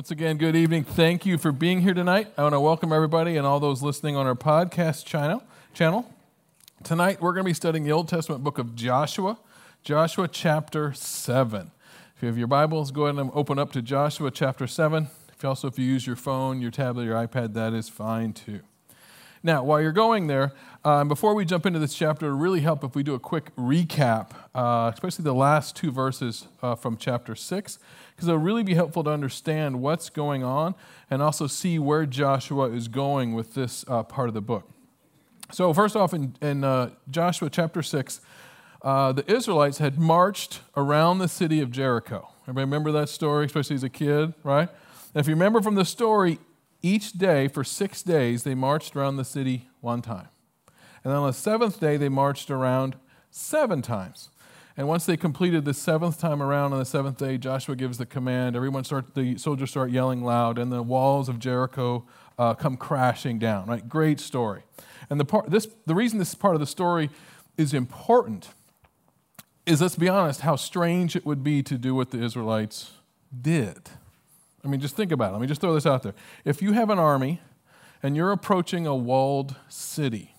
Once again, good evening. Thank you for being here tonight. I want to welcome everybody and all those listening on our podcast channel. Tonight, we're going to be studying the Old Testament book of Joshua, Joshua chapter 7. If you have your Bibles, go ahead and open up to Joshua chapter 7. If also, if you use your phone, your tablet, your iPad, that is fine too. Now, while you're going there, um, before we jump into this chapter, it really help if we do a quick recap, uh, especially the last two verses uh, from chapter 6 because it'll really be helpful to understand what's going on and also see where Joshua is going with this uh, part of the book. So, first off, in, in uh, Joshua chapter 6, uh, the Israelites had marched around the city of Jericho. Everybody remember that story, especially as a kid, right? And if you remember from the story, each day for six days they marched around the city one time. And on the seventh day they marched around seven times. And once they completed the seventh time around on the seventh day, Joshua gives the command. Everyone start, the soldiers start yelling loud, and the walls of Jericho uh, come crashing down. Right? Great story. And the part, this, the reason this part of the story is important is, let's be honest, how strange it would be to do what the Israelites did. I mean, just think about it. Let me just throw this out there. If you have an army and you're approaching a walled city,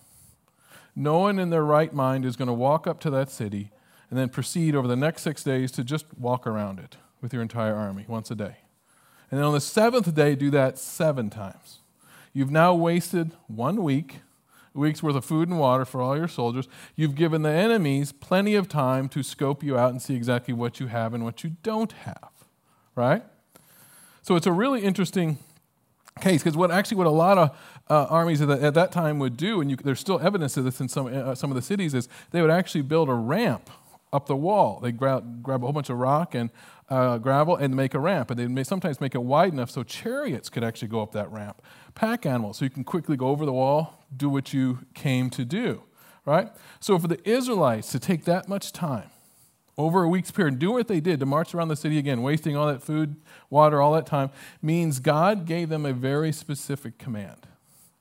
no one in their right mind is going to walk up to that city and then proceed over the next six days to just walk around it with your entire army once a day. And then on the seventh day, do that seven times. You've now wasted one week, a week's worth of food and water for all your soldiers. You've given the enemies plenty of time to scope you out and see exactly what you have and what you don't have, right? So it's a really interesting case because what actually what a lot of uh, armies at, the, at, that time would do, and you, there's still evidence of this in some, uh, some of the cities, is they would actually build a ramp up the wall. They'd grab, a whole bunch of rock and uh, gravel and make a ramp. And they'd may, sometimes make it wide enough so chariots could actually go up that ramp. Pack animals, so you can quickly go over the wall, do what you came to do, right? So for the Israelites to take that much time, over a week's period, do what they did to march around the city again, wasting all that food, water, all that time, means God gave them a very specific command,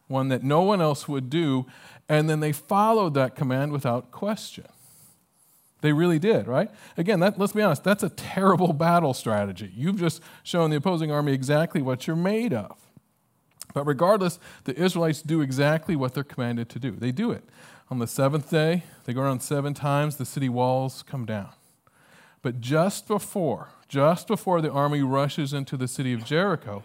one that no one else would do, and then they followed that command without question. They really did, right? Again, that, let's be honest, that's a terrible battle strategy. You've just shown the opposing army exactly what you're made of. But regardless, the Israelites do exactly what they're commanded to do. They do it. On the seventh day, they go around seven times, the city walls come down. But just before, just before the army rushes into the city of Jericho,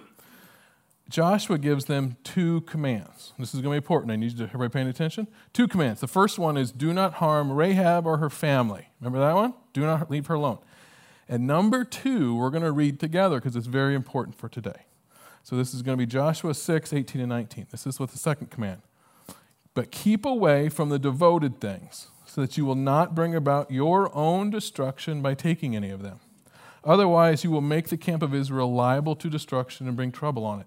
Joshua gives them two commands. This is going to be important. I need you to everybody paying attention. Two commands. The first one is do not harm Rahab or her family. Remember that one? Do not leave her alone. And number two, we're going to read together because it's very important for today. So this is going to be Joshua 6, 18 and 19. This is what the second command. But keep away from the devoted things, so that you will not bring about your own destruction by taking any of them. Otherwise, you will make the camp of Israel liable to destruction and bring trouble on it.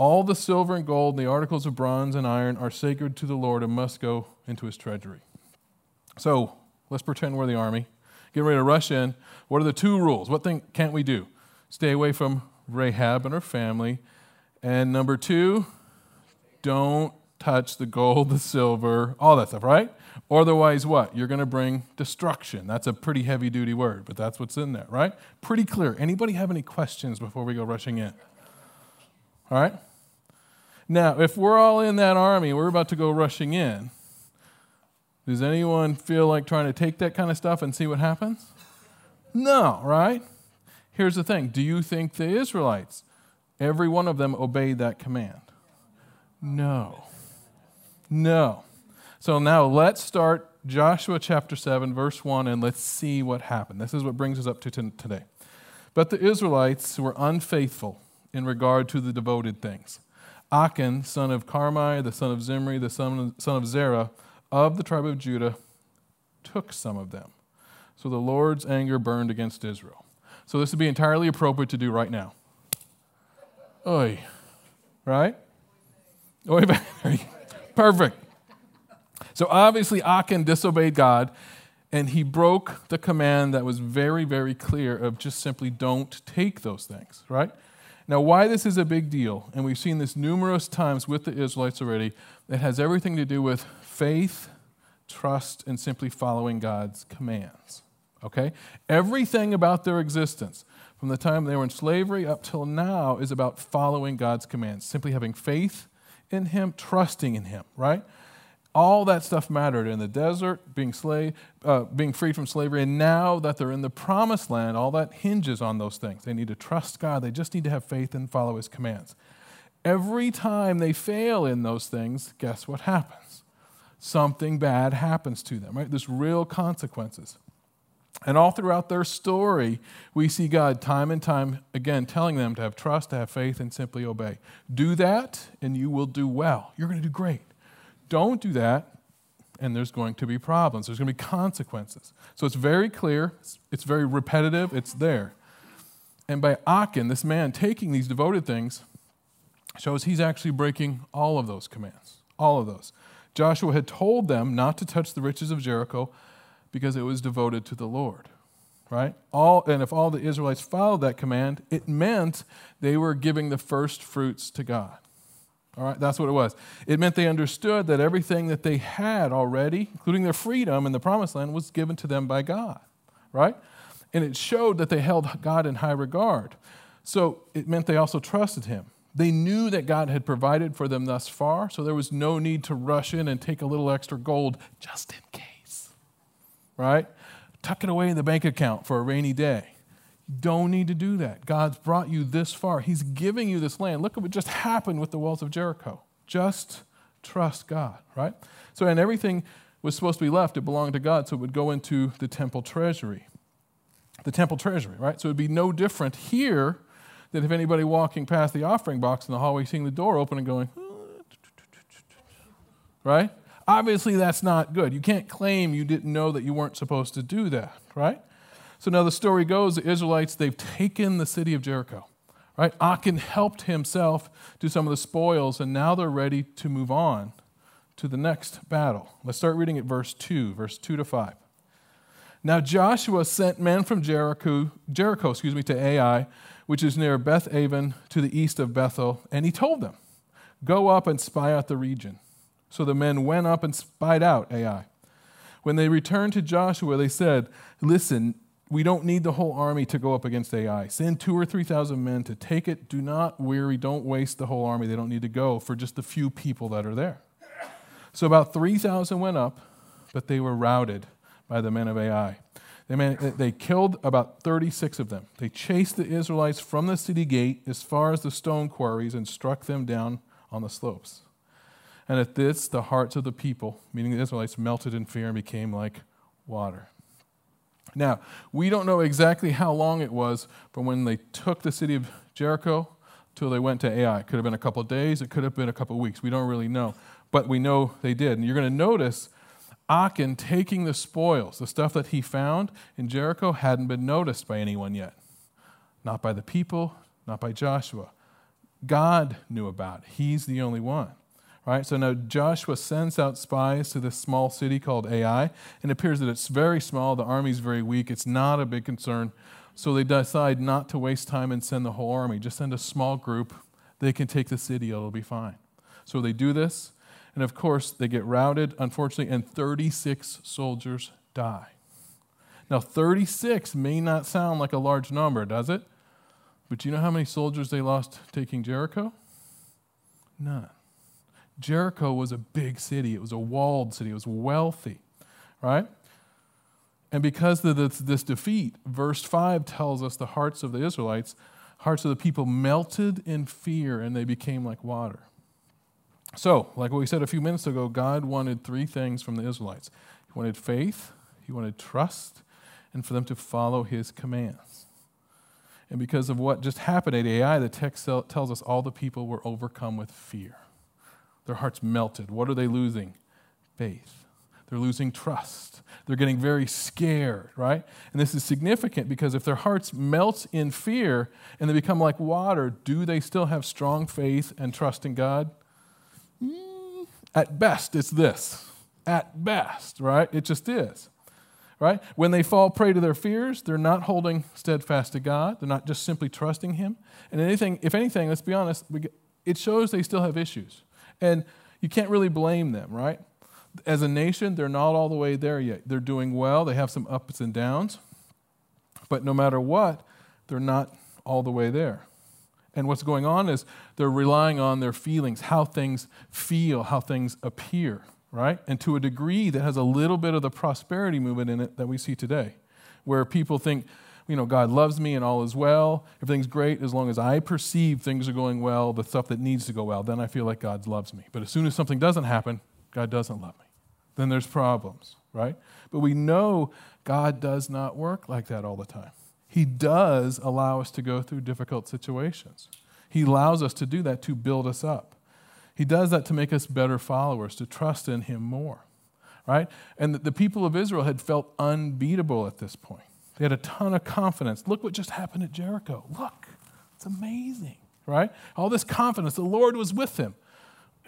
All the silver and gold and the articles of bronze and iron are sacred to the Lord and must go into his treasury. So let's pretend we're the army. Get ready to rush in. What are the two rules? What thing can't we do? Stay away from Rahab and her family. And number two, don't touch the gold, the silver, all that stuff, right? Otherwise, what? You're going to bring destruction. That's a pretty heavy duty word, but that's what's in there, right? Pretty clear. Anybody have any questions before we go rushing in? All right? Now, if we're all in that army, we're about to go rushing in. Does anyone feel like trying to take that kind of stuff and see what happens? No, right? Here's the thing Do you think the Israelites, every one of them, obeyed that command? No. No. So now let's start Joshua chapter 7, verse 1, and let's see what happened. This is what brings us up to today. But the Israelites were unfaithful in regard to the devoted things. Achan, son of Carmi, the son of Zimri, the son of, son of Zerah, of the tribe of Judah, took some of them. So the Lord's anger burned against Israel. So this would be entirely appropriate to do right now. Oi. Right? Oi, perfect. So obviously Achan disobeyed God and he broke the command that was very, very clear of just simply don't take those things, right? Now, why this is a big deal, and we've seen this numerous times with the Israelites already, it has everything to do with faith, trust, and simply following God's commands. Okay? Everything about their existence, from the time they were in slavery up till now, is about following God's commands, simply having faith in Him, trusting in Him, right? All that stuff mattered in the desert, being, slave, uh, being freed from slavery, and now that they're in the promised land, all that hinges on those things. They need to trust God, they just need to have faith and follow His commands. Every time they fail in those things, guess what happens? Something bad happens to them, right? There's real consequences. And all throughout their story, we see God time and time again telling them to have trust, to have faith, and simply obey. Do that, and you will do well. You're going to do great don't do that, and there's going to be problems. There's going to be consequences. So it's very clear, it's very repetitive, it's there. And by Achan, this man taking these devoted things, shows he's actually breaking all of those commands. All of those. Joshua had told them not to touch the riches of Jericho because it was devoted to the Lord. Right? All, and if all the Israelites followed that command, it meant they were giving the first fruits to God. All right, that's what it was. It meant they understood that everything that they had already, including their freedom in the promised land, was given to them by God, right? And it showed that they held God in high regard. So it meant they also trusted Him. They knew that God had provided for them thus far, so there was no need to rush in and take a little extra gold just in case, right? Tuck it away in the bank account for a rainy day don't need to do that. God's brought you this far. He's giving you this land. Look at what just happened with the walls of Jericho. Just trust God, right? So, and everything was supposed to be left, it belonged to God, so it would go into the temple treasury. The temple treasury, right? So it would be no different here than if anybody walking past the offering box in the hallway seeing the door open and going, right? Obviously, that's not good. You can't claim you didn't know that you weren't supposed to do that, right? So now the story goes the Israelites, they've taken the city of Jericho. Right? Achan helped himself to some of the spoils, and now they're ready to move on to the next battle. Let's start reading at verse 2, verse 2 to 5. Now Joshua sent men from Jericho, Jericho excuse me, to Ai, which is near Beth Aven to the east of Bethel, and he told them, Go up and spy out the region. So the men went up and spied out Ai. When they returned to Joshua, they said, Listen, we don't need the whole army to go up against Ai. Send two or three thousand men to take it. Do not weary, don't waste the whole army. They don't need to go for just the few people that are there. So about 3,000 went up, but they were routed by the men of Ai. They, man, they killed about 36 of them. They chased the Israelites from the city gate as far as the stone quarries and struck them down on the slopes. And at this, the hearts of the people, meaning the Israelites, melted in fear and became like water. Now, we don't know exactly how long it was from when they took the city of Jericho till they went to Ai. It could have been a couple days, it could have been a couple weeks. We don't really know. But we know they did. And you're going to notice Achan taking the spoils, the stuff that he found in Jericho, hadn't been noticed by anyone yet. Not by the people, not by Joshua. God knew about it. He's the only one. Right? So now Joshua sends out spies to this small city called Ai, and it appears that it's very small. The army's very weak. It's not a big concern. So they decide not to waste time and send the whole army. Just send a small group. They can take the city. It'll be fine. So they do this. And of course, they get routed, unfortunately, and 36 soldiers die. Now, 36 may not sound like a large number, does it? But do you know how many soldiers they lost taking Jericho? None. Jericho was a big city, it was a walled city, it was wealthy, right? And because of this, this, defeat, verse 5 tells us the hearts of the Israelites, hearts of the people melted in fear and they became like water. So, like we said a few minutes ago, God wanted three things from the Israelites He wanted faith, He wanted trust, and for them to follow His commands. And because of what just happened at Ai, the text tells us all the people were overcome with fear. Their hearts melted. What are they losing? Faith. They're losing trust. They're getting very scared, right? And this is significant because if their hearts melt in fear and they become like water, do they still have strong faith and trust in God? Mm, at best, it's this. At best, right? It just is. Right? When they fall prey to their fears, they're not holding steadfast to God. They're not just simply trusting Him. And anything, if anything, let's be honest, it shows they still have issues. And you can't really blame them, right? As a nation, they're not all the way there yet. They're doing well, they have some ups and downs. But no matter what, they're not all the way there. And what's going on is they're relying on their feelings, how things feel, how things appear, right? And to a degree that has a little bit of the prosperity movement in it that we see today, where people think, you know, God loves me and all is well. Everything's great as long as I perceive things are going well, the stuff that needs to go well, then I feel like God loves me. But as soon as something doesn't happen, God doesn't love me. Then there's problems, right? But we know God does not work like that all the time. He does allow us to go through difficult situations. He allows us to do that to build us up. He does that to make us better followers, to trust in Him more, right? And the people of Israel had felt unbeatable at this point. They had a ton of confidence. Look what just happened at Jericho. Look, it's amazing, right? All this confidence. The Lord was with them,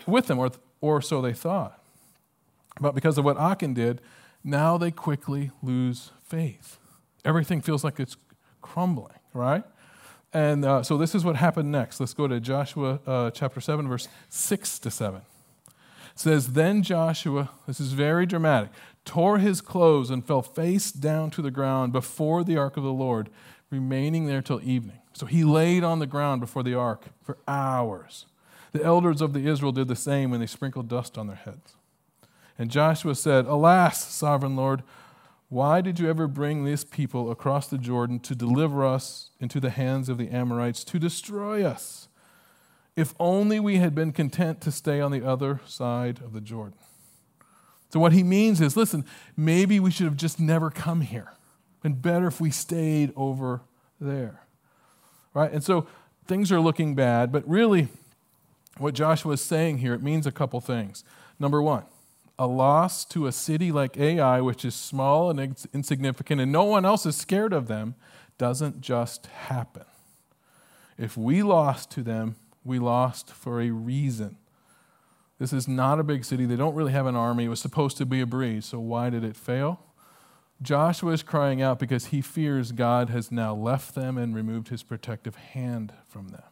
with them, or, or so they thought. But because of what Achan did, now they quickly lose faith. Everything feels like it's crumbling, right? And uh, so this is what happened next. Let's go to Joshua uh, chapter 7, verse 6 to 7. Says, Then Joshua, this is very dramatic, tore his clothes and fell face down to the ground before the ark of the Lord, remaining there till evening. So he laid on the ground before the ark for hours. The elders of the Israel did the same when they sprinkled dust on their heads. And Joshua said, Alas, sovereign Lord, why did you ever bring this people across the Jordan to deliver us into the hands of the Amorites to destroy us? If only we had been content to stay on the other side of the Jordan. So, what he means is listen, maybe we should have just never come here. Been better if we stayed over there. Right? And so things are looking bad, but really, what Joshua is saying here, it means a couple things. Number one, a loss to a city like Ai, which is small and insignificant, and no one else is scared of them, doesn't just happen. If we lost to them, we lost for a reason. This is not a big city. They don't really have an army. It was supposed to be a breeze, so why did it fail? Joshua is crying out because he fears God has now left them and removed his protective hand from them.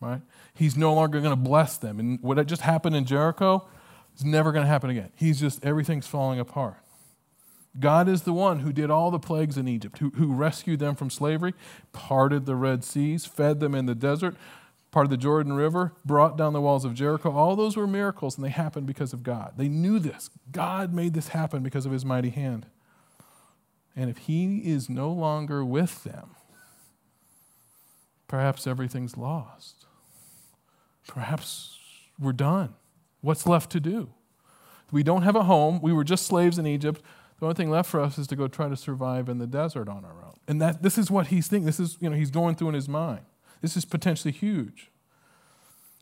Right? He's no longer going to bless them. And what just happened in Jericho, is never going to happen again. He's just, everything's falling apart. God is the one who did all the plagues in Egypt, who, who rescued them from slavery, parted the Red Seas, fed them in the desert, parted the Jordan River, brought down the walls of Jericho. All those were miracles, and they happened because of God. They knew this. God made this happen because of his mighty hand. And if he is no longer with them, perhaps everything's lost. Perhaps we're done. What's left to do? We don't have a home. We were just slaves in Egypt. The only thing left for us is to go try to survive in the desert on our own. And that this is what he's thinking. This is, you know, he's going through in his mind. This is potentially huge.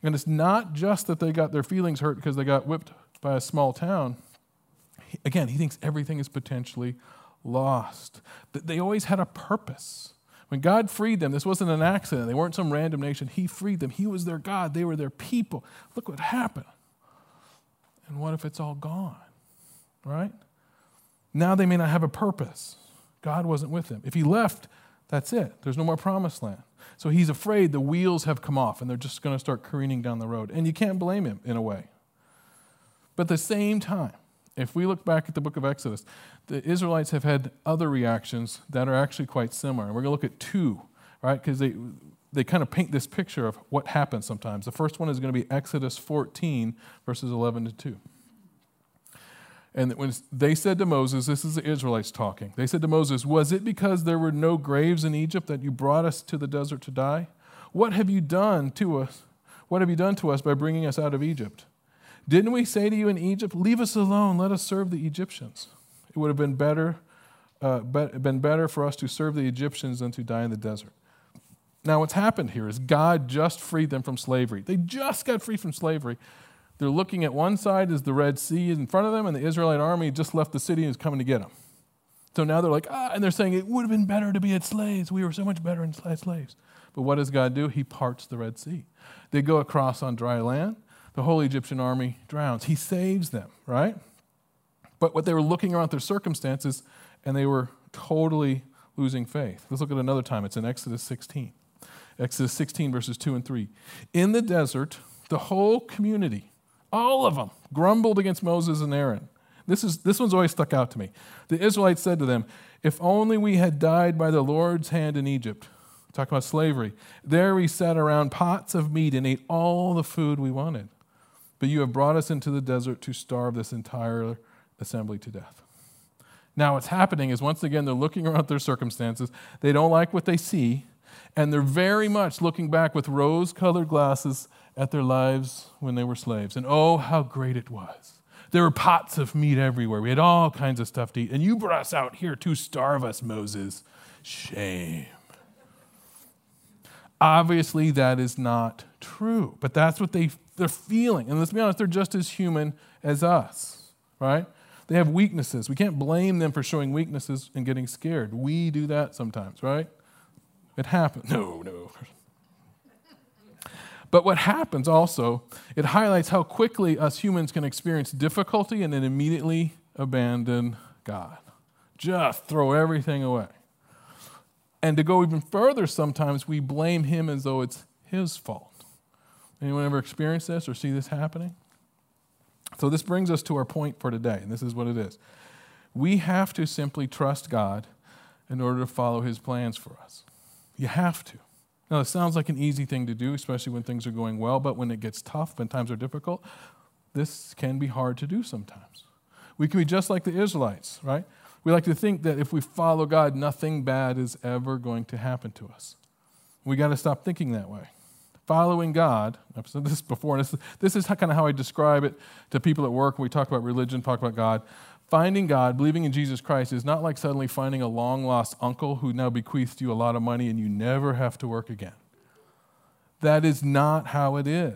And it's not just that they got their feelings hurt because they got whipped by a small town. Again, he thinks everything is potentially lost. They always had a purpose. When God freed them, this wasn't an accident. They weren't some random nation. He freed them. He was their God. They were their people. Look what happened. And what if it's all gone? Right? Now they may not have a purpose. God wasn't with them. If he left, that's it. There's no more promised land. So he's afraid the wheels have come off and they're just going to start careening down the road. And you can't blame him in a way. But at the same time, if we look back at the book of Exodus, the Israelites have had other reactions that are actually quite similar. And we're going to look at two, right? Because they, they kind of paint this picture of what happens sometimes. The first one is going to be Exodus 14, verses 11 to 2. And when they said to Moses, this is the Israelites talking, they said to Moses, Was it because there were no graves in Egypt that you brought us to the desert to die? What have you done to us? What have you done to us by bringing us out of Egypt? Didn't we say to you in Egypt, Leave us alone, let us serve the Egyptians? It would have been better, uh, been better for us to serve the Egyptians than to die in the desert. Now, what's happened here is God just freed them from slavery. They just got free from slavery. They're looking at one side as the Red Sea is in front of them, and the Israelite army just left the city and is coming to get them. So now they're like, ah, and they're saying it would have been better to be at slaves. We were so much better as slaves. But what does God do? He parts the Red Sea. They go across on dry land. The whole Egyptian army drowns. He saves them, right? But what they were looking around their circumstances, and they were totally losing faith. Let's look at another time. It's in Exodus 16. Exodus 16, verses 2 and 3. In the desert, the whole community, all of them, grumbled against Moses and Aaron. This, is, this one's always stuck out to me. The Israelites said to them, If only we had died by the Lord's hand in Egypt. Talk about slavery. There we sat around pots of meat and ate all the food we wanted. But you have brought us into the desert to starve this entire assembly to death. Now, what's happening is once again, they're looking around their circumstances. They don't like what they see, and they're very much looking back with rose colored glasses at their lives when they were slaves. And oh, how great it was. There were pots of meat everywhere. We had all kinds of stuff to eat. And you brought us out here to starve us, Moses. Shame. Obviously, that is not true, but that's what they, they're feeling. And let's be honest, they're just as human as us, right? They have weaknesses. We can't blame them for showing weaknesses and getting scared. We do that sometimes, right? It happens. No, no. But what happens also, it highlights how quickly us humans can experience difficulty and then immediately abandon God. Just throw everything away. And to go even further, sometimes we blame Him as though it's His fault. Anyone ever experienced this or see this happening? So, this brings us to our point for today, and this is what it is. We have to simply trust God in order to follow His plans for us. You have to. Now, it sounds like an easy thing to do, especially when things are going well, but when it gets tough, when times are difficult, this can be hard to do sometimes. We can be just like the Israelites, right? We like to think that if we follow God, nothing bad is ever going to happen to us. We got to stop thinking that way. Following God, I've said this before, and this, this is kind of how I describe it to people at work when we talk about religion, talk about God. Finding God, believing in Jesus Christ, is not like suddenly finding a long lost uncle who now bequeathed you a lot of money and you never have to work again. That is not how it is.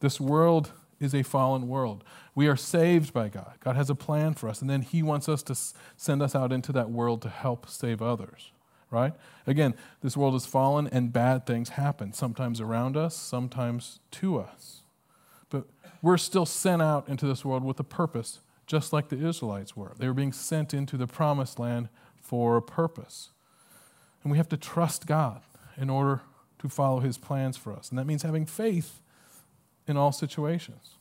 This world is a fallen world. We are saved by God. God has a plan for us, and then He wants us to send us out into that world to help save others, right? Again, this world is fallen and bad things happen, sometimes around us, sometimes to us. But we're still sent out into this world with a purpose just like the Israelites were. They were being sent into the promised land for a purpose. And we have to trust God in order to follow his plans for us. And that means having faith in all situations.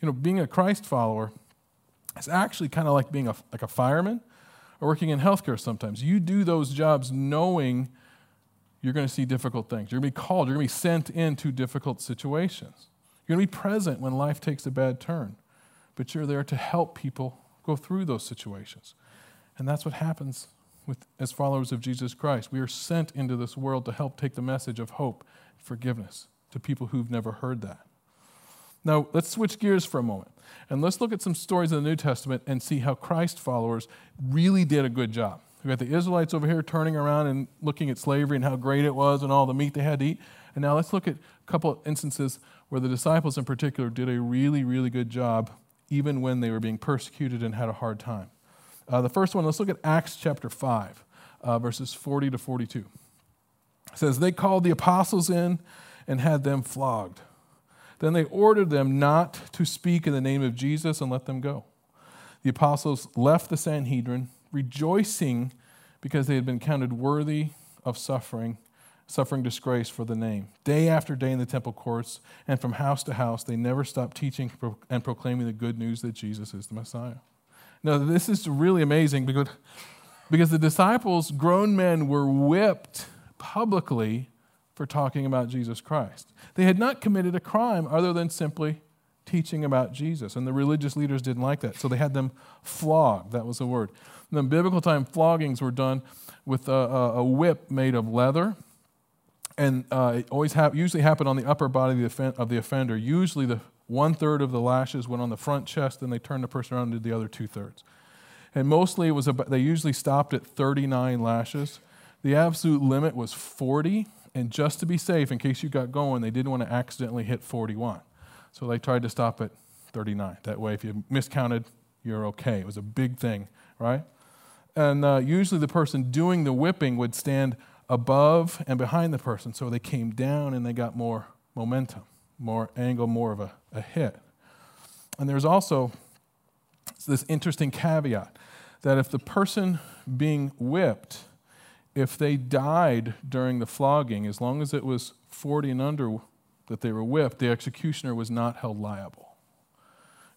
You know, being a Christ follower is actually kind of like being a, like a fireman or working in healthcare sometimes. You do those jobs knowing you're going to see difficult things. You're going to be called, you're going to be sent into difficult situations. You're going to be present when life takes a bad turn but you're there to help people go through those situations. And that's what happens with, as followers of Jesus Christ. We are sent into this world to help take the message of hope, and forgiveness to people who've never heard that. Now, let's switch gears for a moment and let's look at some stories in the New Testament and see how Christ followers really did a good job. We've got the Israelites over here turning around and looking at slavery and how great it was and all the meat they had to eat. And now let's look at a couple of instances where the disciples in particular did a really, really good job even when they were being persecuted and had a hard time. Uh, the first one, let's look at Acts chapter 5, uh, verses 40 to 42. It says, They called the apostles in and had them flogged. Then they ordered them not to speak in the name of Jesus and let them go. The apostles left the Sanhedrin, rejoicing because they had been counted worthy of suffering suffering disgrace for the name. Day after day in the temple courts and from house to house, they never stopped teaching and proclaiming the good news that Jesus is the Messiah. Now, this is really amazing because, because the disciples, grown men, were whipped publicly for talking about Jesus Christ. They had not committed a crime other than simply teaching about Jesus. And the religious leaders didn't like that. So they had them flogged. That was the word. In the biblical time, floggings were done with a, a, whip made of leather and uh, it always ha- usually happened on the upper body of the, of the offender. Usually, the one third of the lashes went on the front chest, and they turned the person around and did the other two thirds. And mostly, it was about, they usually stopped at 39 lashes. The absolute limit was 40, and just to be safe, in case you got going, they didn't want to accidentally hit 41. So they tried to stop at 39. That way, if you miscounted, you're okay. It was a big thing, right? And uh, usually, the person doing the whipping would stand above and behind the person. So they came down and they got more momentum, more angle, more of a, a hit. And there's also this interesting caveat that if the person being whipped, if they died during the flogging, as long as it was 40 and under that they were whipped, the executioner was not held liable.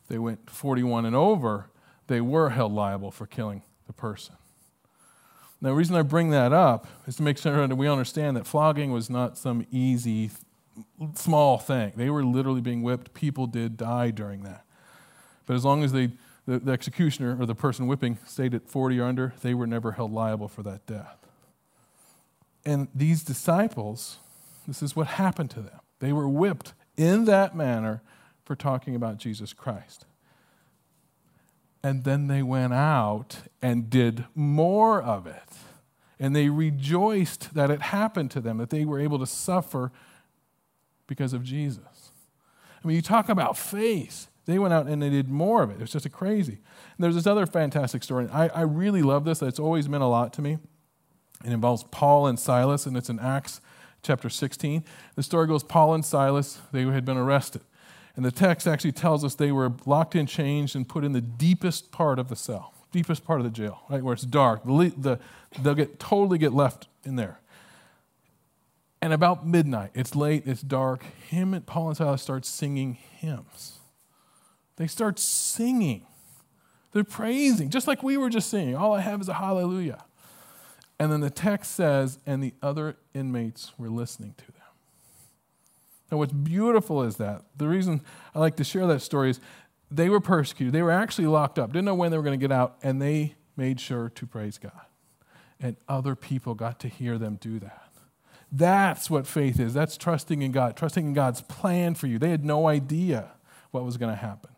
If they went 41 and over, they were held liable for killing the person. Now, the reason I bring that up is to make sure that we understand that flogging was not some easy, small thing. They were literally being whipped. People did die during that. But as long as they, the, the executioner or the person whipping stayed at 40 or under, they were never held liable for that death. And these disciples, this is what happened to them. They were whipped in that manner for talking about Jesus Christ. And then they went out and did more of it. And they rejoiced that it happened to them, that they were able to suffer because of Jesus. I mean, you talk about faith. They went out and they did more of it. It was just crazy. And there's this other fantastic story. I, I really love this. It's always meant a lot to me. It involves Paul and Silas, and it's in Acts chapter 16. The story goes Paul and Silas, they had been arrested. And the text actually tells us they were locked in chains and put in the deepest part of the cell, deepest part of the jail, right, where it's dark. The, the, they'll get totally get left in there. And about midnight, it's late, it's dark. Him and Paul and Silas start singing hymns. They start singing. They're praising, just like we were just singing. All I have is a hallelujah. And then the text says, and the other inmates were listening to And what's beautiful is that the reason I like to share that story is they were persecuted. They were actually locked up, didn't know when they were going to get out, and they made sure to praise God. And other people got to hear them do that. That's what faith is. That's trusting in God, trusting in God's plan for you. They had no idea what was going to happen.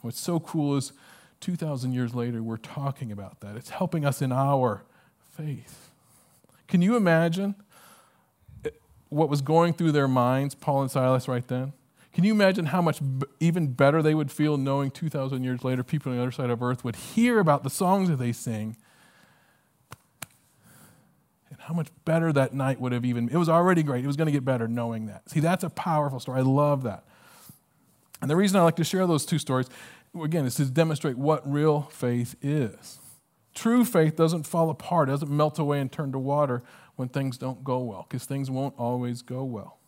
What's so cool is 2,000 years later, we're talking about that. It's helping us in our faith. Can you imagine what was going through their minds, Paul and Silas, right then? Can you imagine how much b- even better they would feel knowing 2,000 years later, people on the other side of earth would hear about the songs that they sing? And how much better that night would have even It was already great. It was going to get better knowing that. See, that's a powerful story. I love that. And the reason I like to share those two stories, again, is to demonstrate what real faith is. True faith doesn't fall apart, doesn't melt away and turn to water when things don't go well, because things won't always go well.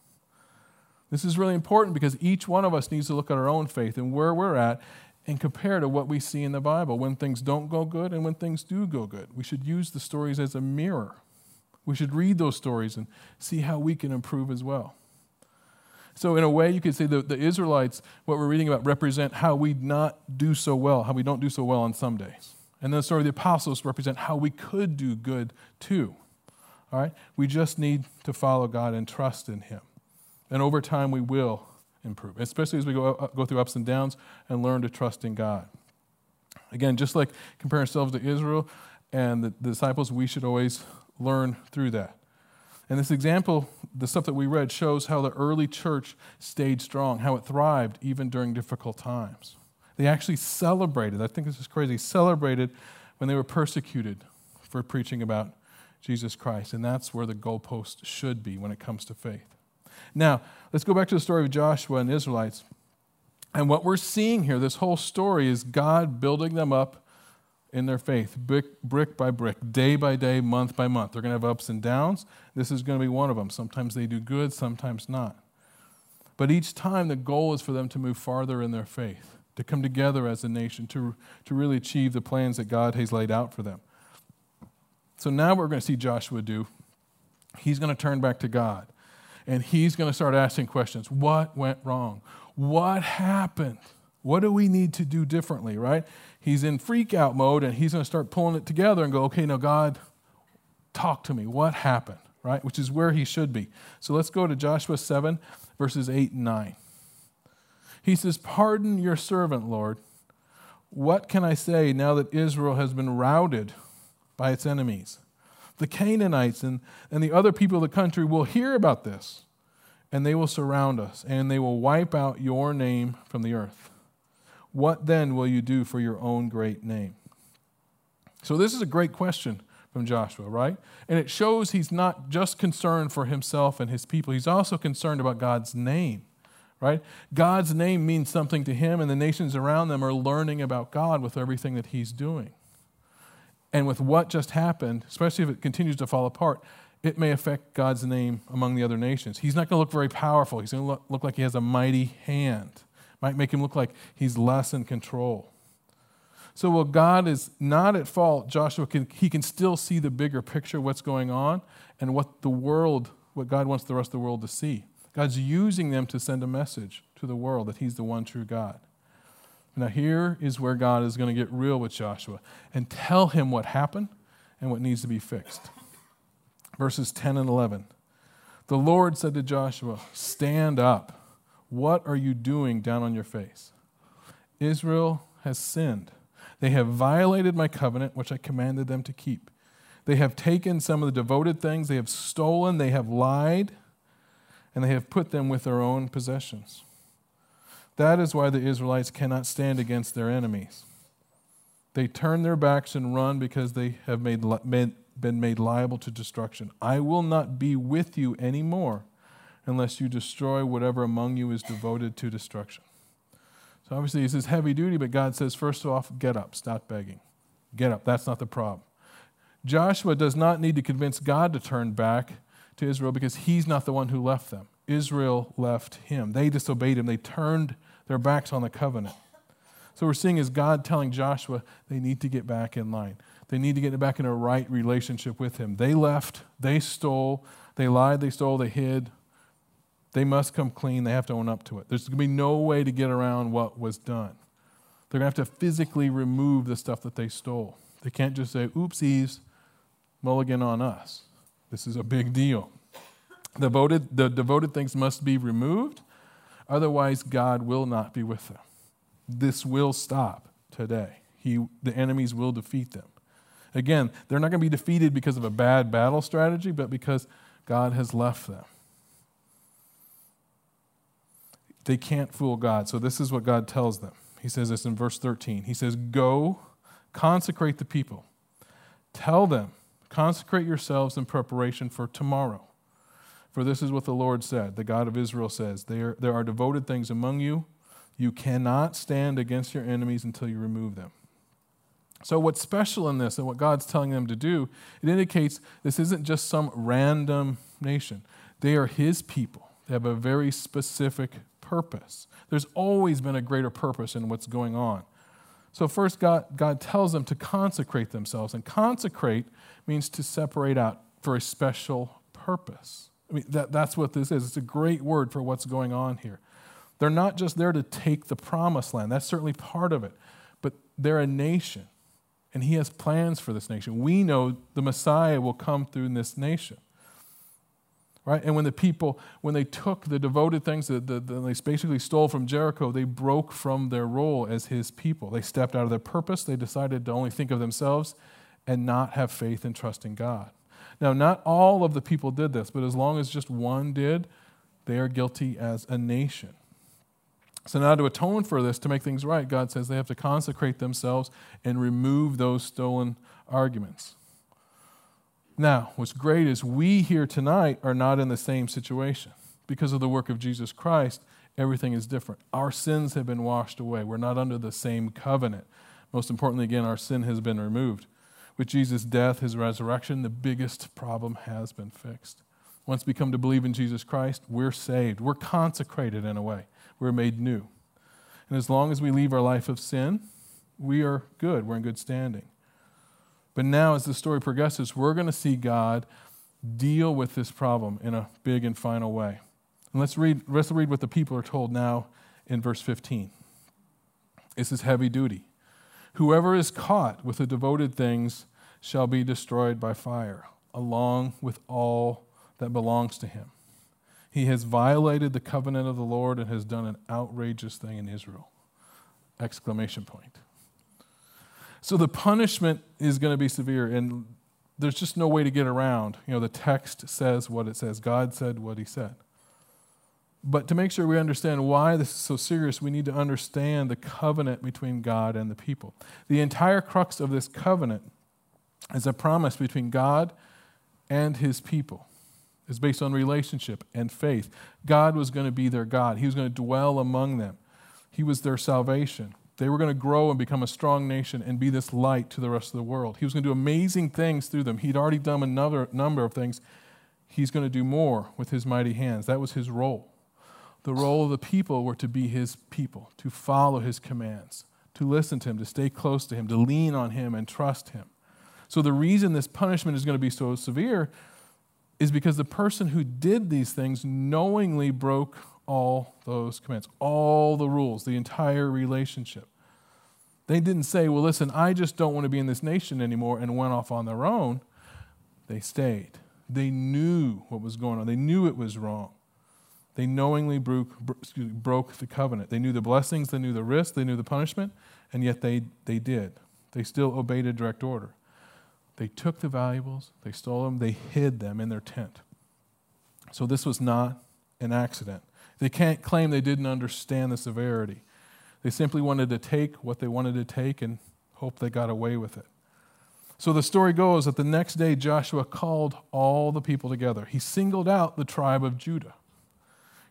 This is really important because each one of us needs to look at our own faith and where we're at and compare to what we see in the Bible when things don't go good and when things do go good. We should use the stories as a mirror. We should read those stories and see how we can improve as well. So, in a way, you could say the, the Israelites, what we're reading about, represent how we not do so well, how we don't do so well on some days. And then the story of the apostles represent how we could do good too. All right? We just need to follow God and trust in Him. And over time, we will improve, especially as we go, uh, go through ups and downs and learn to trust in God. Again, just like compare ourselves to Israel and the, the disciples, we should always learn through that. And this example, the stuff that we read, shows how the early church stayed strong, how it thrived even during difficult times. They actually celebrated, I think this is crazy, celebrated when they were persecuted for preaching about Jesus Christ. And that's where the goalpost should be when it comes to faith. Now, let's go back to the story of Joshua and the Israelites. And what we're seeing here, this whole story, is God building them up in their faith, brick, brick by brick, day by day, month by month. They're going to have ups and downs. This is going to be one of them. Sometimes they do good, sometimes not. But each time, the goal is for them to move farther in their faith, to come together as a nation, to, to really achieve the plans that God has laid out for them. So now what we're going to see Joshua do, he's going to turn back to God. And he's going to start asking questions. What went wrong? What happened? What do we need to do differently, right? He's in freak out mode and he's going to start pulling it together and go, okay, now God, talk to me. What happened, right? Which is where he should be. So let's go to Joshua 7, verses 8 and 9. He says, Pardon your servant, Lord. What can I say now that Israel has been routed by its enemies. The Canaanites and, and the other people of the country will hear about this, and they will surround us, and they will wipe out your name from the earth. What then will you do for your own great name? So, this is a great question from Joshua, right? And it shows he's not just concerned for himself and his people, he's also concerned about God's name, right? God's name means something to him, and the nations around them are learning about God with everything that he's doing. And with what just happened, especially if it continues to fall apart, it may affect God's name among the other nations. He's not going to look very powerful. He's going to look, like he has a mighty hand. might make him look like he's less in control. So while God is not at fault, Joshua can he can still see the bigger picture, what's going on, and what the world, what God wants the rest of the world to see. God's using them to send a message to the world that He's the one true God. Now, here is where God is going to get real with Joshua and tell him what happened and what needs to be fixed. Verses 10 and 11. The Lord said to Joshua, Stand up. What are you doing down on your face? Israel has sinned. They have violated my covenant, which I commanded them to keep. They have taken some of the devoted things, they have stolen, they have lied, and they have put them with their own possessions. That is why the Israelites cannot stand against their enemies. They turn their backs and run because they have made, been made liable to destruction. I will not be with you anymore unless you destroy whatever among you is devoted to destruction. So obviously, this is heavy duty, but God says, first off, get up, stop begging. Get up. That's not the problem. Joshua does not need to convince God to turn back to Israel because he's not the one who left them. Israel left him. They disobeyed him. They turned their backs on the covenant. So we're seeing is God telling Joshua they need to get back in line. They need to get back in a right relationship with him. They left, they stole, they lied, they stole, they hid. They must come clean. They have to own up to it. There's going to be no way to get around what was done. They're going to have to physically remove the stuff that they stole. They can't just say, oopsies, mulligan on us. This is a big deal. The devoted, the devoted things must be removed, otherwise, God will not be with them. This will stop today. He, the enemies will defeat them. Again, they're not going to be defeated because of a bad battle strategy, but because God has left them. They can't fool God. So, this is what God tells them. He says this in verse 13. He says, Go, consecrate the people. Tell them, consecrate yourselves in preparation for tomorrow. For this is what the Lord said, the God of Israel says, There, there are devoted things among you. You cannot stand against your enemies until you remove them. So, what's special in this and what God's telling them to do, it indicates this isn't just some random nation. They are His people, they have a very specific purpose. There's always been a greater purpose in what's going on. So, first, God, God tells them to consecrate themselves, and consecrate means to separate out for a special purpose. I mean, that, that's what this is. It's a great word for what's going on here. They're not just there to take the promised land, that's certainly part of it, but they're a nation and he has plans for this nation. We know the Messiah will come through this nation. Right? And when the people, when they took the devoted things that, that, they basically stole from Jericho, they broke from their role as his people. They stepped out of their purpose. They decided to only think of themselves and not have faith and trust in God. Now, not all of the people did this, but as long as just one did, they are guilty as a nation. So now to atone for this, to make things right, God says they have to consecrate themselves and remove those stolen arguments. Now, what's great is we here tonight are not in the same situation. Because of the work of Jesus Christ, everything is different. Our sins have been washed away. We're not under the same covenant. Most importantly, again, our sin has been removed. With Jesus' death, his resurrection, the biggest problem has been fixed. Once we come to believe in Jesus Christ, we're saved. We're consecrated in a way we're made new. And as long as we leave our life of sin, we are good. We're in good standing. But now, as the story progresses, we're going to see God deal with this problem in a big and final way. And let's read, let's read what the people are told now in verse 15. This is heavy duty. Whoever is caught with the devoted things shall be destroyed by fire, along with all that belongs to him. He has violated the covenant of the Lord and has done an outrageous thing in Israel. Exclamation point. So the punishment is going to be severe, and there's just no way to get around. You know, the text says what it says, God said what he said. But to make sure we understand why this is so serious, we need to understand the covenant between God and the people. The entire crux of this covenant is a promise between God and his people is based on relationship and faith. God was going to be their God, He was going to dwell among them, He was their salvation. They were going to grow and become a strong nation and be this light to the rest of the world. He was going to do amazing things through them. He'd already done another number of things. He's going to do more with his mighty hands. That was his role. The role of the people were to be his people, to follow his commands, to listen to him, to stay close to him, to lean on him and trust him. So, the reason this punishment is going to be so severe is because the person who did these things knowingly broke all those commands, all the rules, the entire relationship. They didn't say, well, listen, I just don't want to be in this nation anymore and went off on their own. They stayed. They knew what was going on, they knew it was wrong. They knowingly broke, broke the covenant. They knew the blessings, they knew the risk, they knew the punishment, and yet they, they did. They still obeyed a direct order. They took the valuables, they stole them, they hid them in their tent. So this was not an accident. They can't claim they didn't understand the severity. They simply wanted to take what they wanted to take and hope they got away with it. So the story goes that the next day Joshua called all the people together. He singled out the tribe of Judah.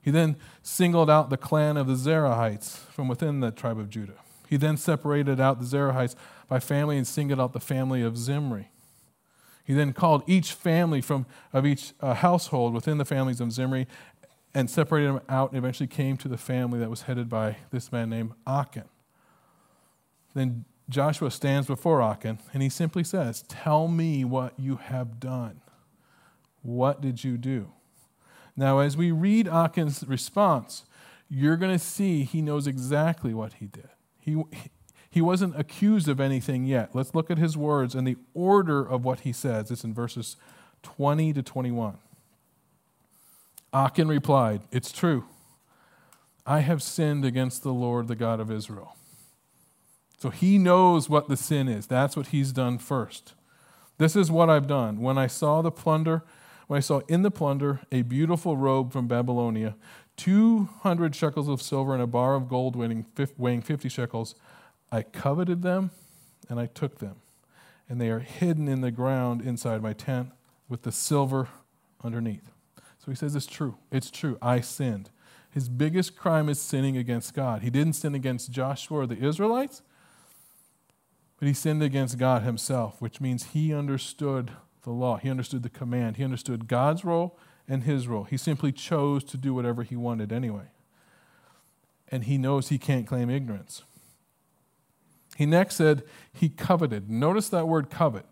He then singled out the clan of the Zerahites from within the tribe of Judah. He then separated out the Zerahites by family and singled out the family of Zimri. He then called each family from, of each uh, household within the families of Zimri and separated them out and eventually came to the family that was headed by this man named Achan. Then Joshua stands before Achan and he simply says, Tell me what you have done. What did you do? Now, as we read Achan's response, you're going to see he knows exactly what he did. He, he wasn't accused of anything yet. Let's look at his words and the order of what he says. It's in verses 20 to 21. Achan replied, It's true. I have sinned against the Lord, the God of Israel. So he knows what the sin is. That's what he's done first. This is what I've done. When I saw the plunder, when I saw in the plunder a beautiful robe from Babylonia, 200 shekels of silver and a bar of gold weighing 50 shekels, I coveted them and I took them, and they are hidden in the ground inside my tent with the silver underneath. So he says it's true. It's true. I sinned. His biggest crime is sinning against God. He didn't sin against Joshua or the Israelites, but he sinned against God himself, which means he understood the law. He understood the command. He understood God's role and his role. He simply chose to do whatever he wanted anyway. And he knows he can't claim ignorance. He next said he coveted. Notice that word covet.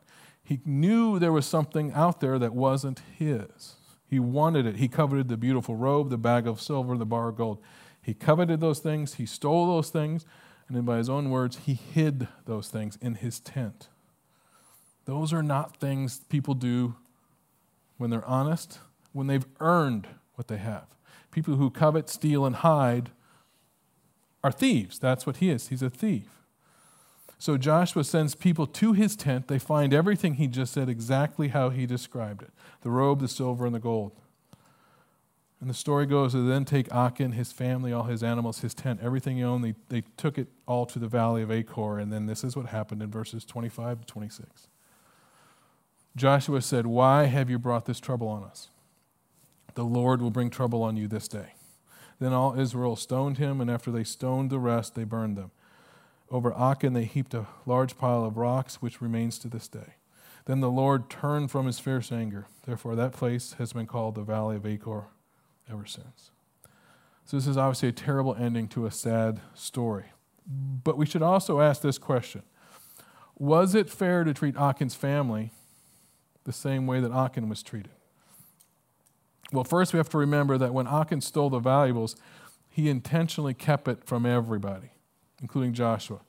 He knew there was something out there that wasn't his. He wanted it. He coveted the beautiful robe, the bag of silver, the bar of gold. He coveted those things. He stole those things. And then, by his own words, he hid those things in his tent. Those are not things people do when they're honest, when they've earned what they have. People who covet, steal, and hide are thieves. That's what he is. He's a thief. So Joshua sends people to his tent. They find everything he just said exactly how he described it the robe, the silver, and the gold. And the story goes they then take Achan, his family, all his animals, his tent, everything he owned, they, they took it all to the valley of Achor. And then this is what happened in verses 25 to 26. Joshua said, Why have you brought this trouble on us? The Lord will bring trouble on you this day. Then all Israel stoned him, and after they stoned the rest, they burned them. Over Achan they heaped a large pile of rocks, which remains to this day. Then the Lord turned from his fierce anger. Therefore, that place has been called the Valley of Achor ever since. So, this is obviously a terrible ending to a sad story. But we should also ask this question Was it fair to treat Achan's family the same way that Achan was treated? Well, first we have to remember that when Achan stole the valuables, he intentionally kept it from everybody including Joshua.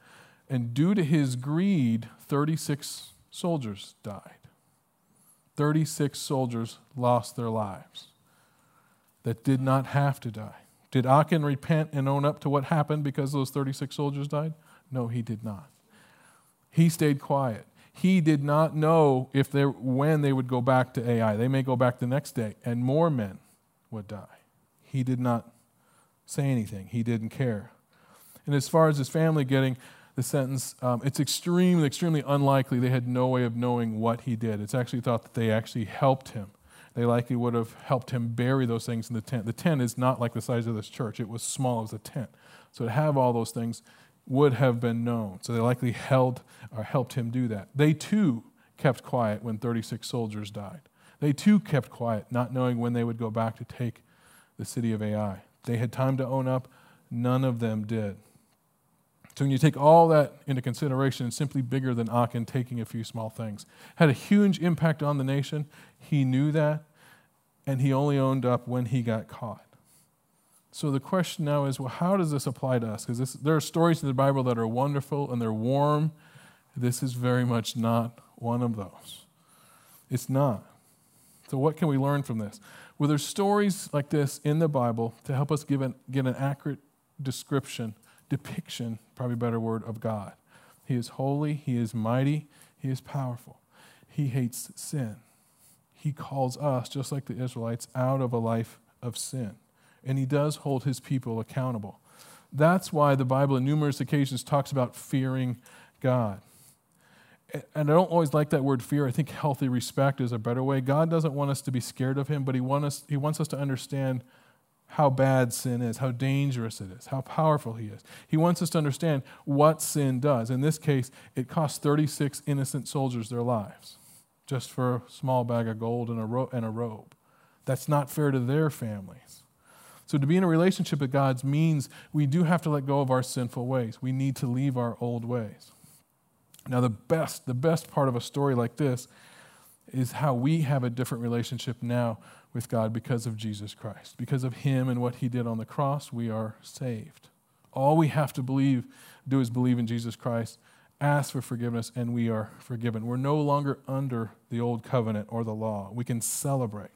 And due to his greed, 36 soldiers died. 36 soldiers lost their lives that did not have to die. Did Achan repent and own up to what happened because those 36 soldiers died? No, he did not. He stayed quiet. He did not know if they, when they would go back to Ai. They may go back the next day, and more men would die. He did not say anything. He didn't care. And as far as his family getting the sentence, um, it's extremely, extremely unlikely they had no way of knowing what he did. It's actually thought that they actually helped him. They likely would have helped him bury those things in the tent. The tent is not like the size of this church, it was small as a tent. So to have all those things would have been known. So they likely held or helped him do that. They too kept quiet when 36 soldiers died. They too kept quiet, not knowing when they would go back to take the city of Ai They had time to own up. None of them did. So when you take all that into consideration, it's simply bigger than Achan taking a few small things. Had a huge impact on the nation. He knew that, and he only owned up when he got caught. So the question now is, well, how does this apply to us? Because there are stories in the Bible that are wonderful and they're warm. This is very much not one of those. It's not. So what can we learn from this? Well, there's stories like this in the Bible to help us give an, get an accurate description depiction, probably better word, of God. He is holy, He is mighty, He is powerful. He hates sin. He calls us, just like the Israelites, out of a life of sin. And He does hold His people accountable. That's why the Bible, on numerous occasions, talks about fearing God. And I don't always like that word fear. I think healthy respect is a better way. God doesn't want us to be scared of Him, but He, want us, he wants us to understand how bad sin is, how dangerous it is, how powerful he is. He wants us to understand what sin does. In this case, it cost 36 innocent soldiers their lives just for a small bag of gold and a, ro- and a robe. That's not fair to their families. So, to be in a relationship with God means we do have to let go of our sinful ways. We need to leave our old ways. Now, the best, the best part of a story like this is how we have a different relationship now with God because of Jesus Christ. Because of Him and what He did on the cross, we are saved. All we have to believe, do is believe in Jesus Christ, ask for forgiveness, and we are forgiven. We're no longer under the old covenant or the law. We can celebrate.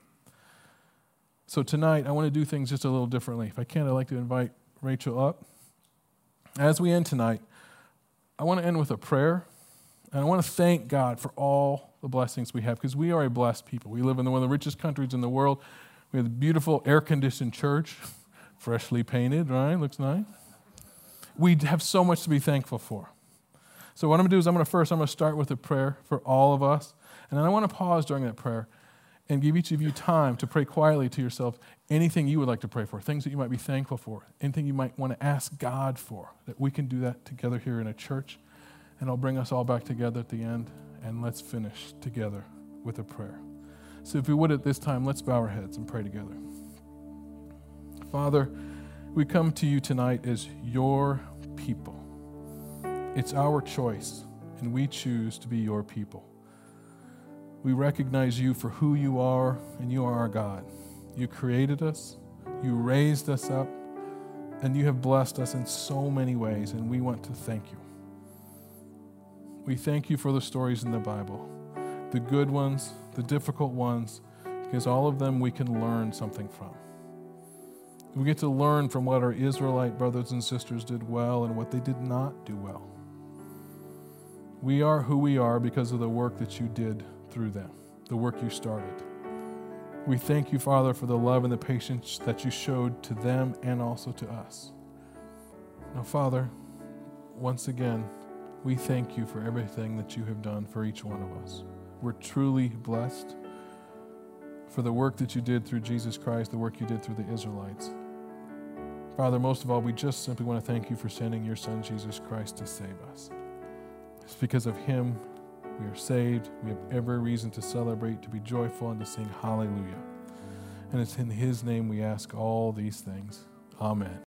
So tonight, I want to do things just a little differently. If I can, I'd like to invite Rachel up. As we end tonight, I want to end with a prayer. And I want to thank God for all the blessings we have because we are a blessed people. We live in one of the richest countries in the world. We have a beautiful air conditioned church, freshly painted, right? Looks nice. We have so much to be thankful for. So, what I'm going to do is, I'm going to first, I'm going to start with a prayer for all of us. And then I want to pause during that prayer and give each of you time to pray quietly to yourself anything you would like to pray for, things that you might be thankful for, anything you might want to ask God for, that we can do that together here in a church. And I'll bring us all back together at the end and let's finish together with a prayer. So, if we would at this time, let's bow our heads and pray together. Father, we come to you tonight as your people. It's our choice, and we choose to be your people. We recognize you for who you are, and you are our God. You created us, you raised us up, and you have blessed us in so many ways, and we want to thank you. We thank you for the stories in the Bible, the good ones, the difficult ones, because all of them we can learn something from. We get to learn from what our Israelite brothers and sisters did well and what they did not do well. We are who we are because of the work that you did through them, the work you started. We thank you, Father, for the love and the patience that you showed to them and also to us. Now, Father, once again, we thank you for everything that you have done for each one of us. We're truly blessed for the work that you did through Jesus Christ, the work you did through the Israelites. Father, most of all, we just simply want to thank you for sending your Son, Jesus Christ, to save us. It's because of him we are saved. We have every reason to celebrate, to be joyful, and to sing hallelujah. And it's in his name we ask all these things. Amen.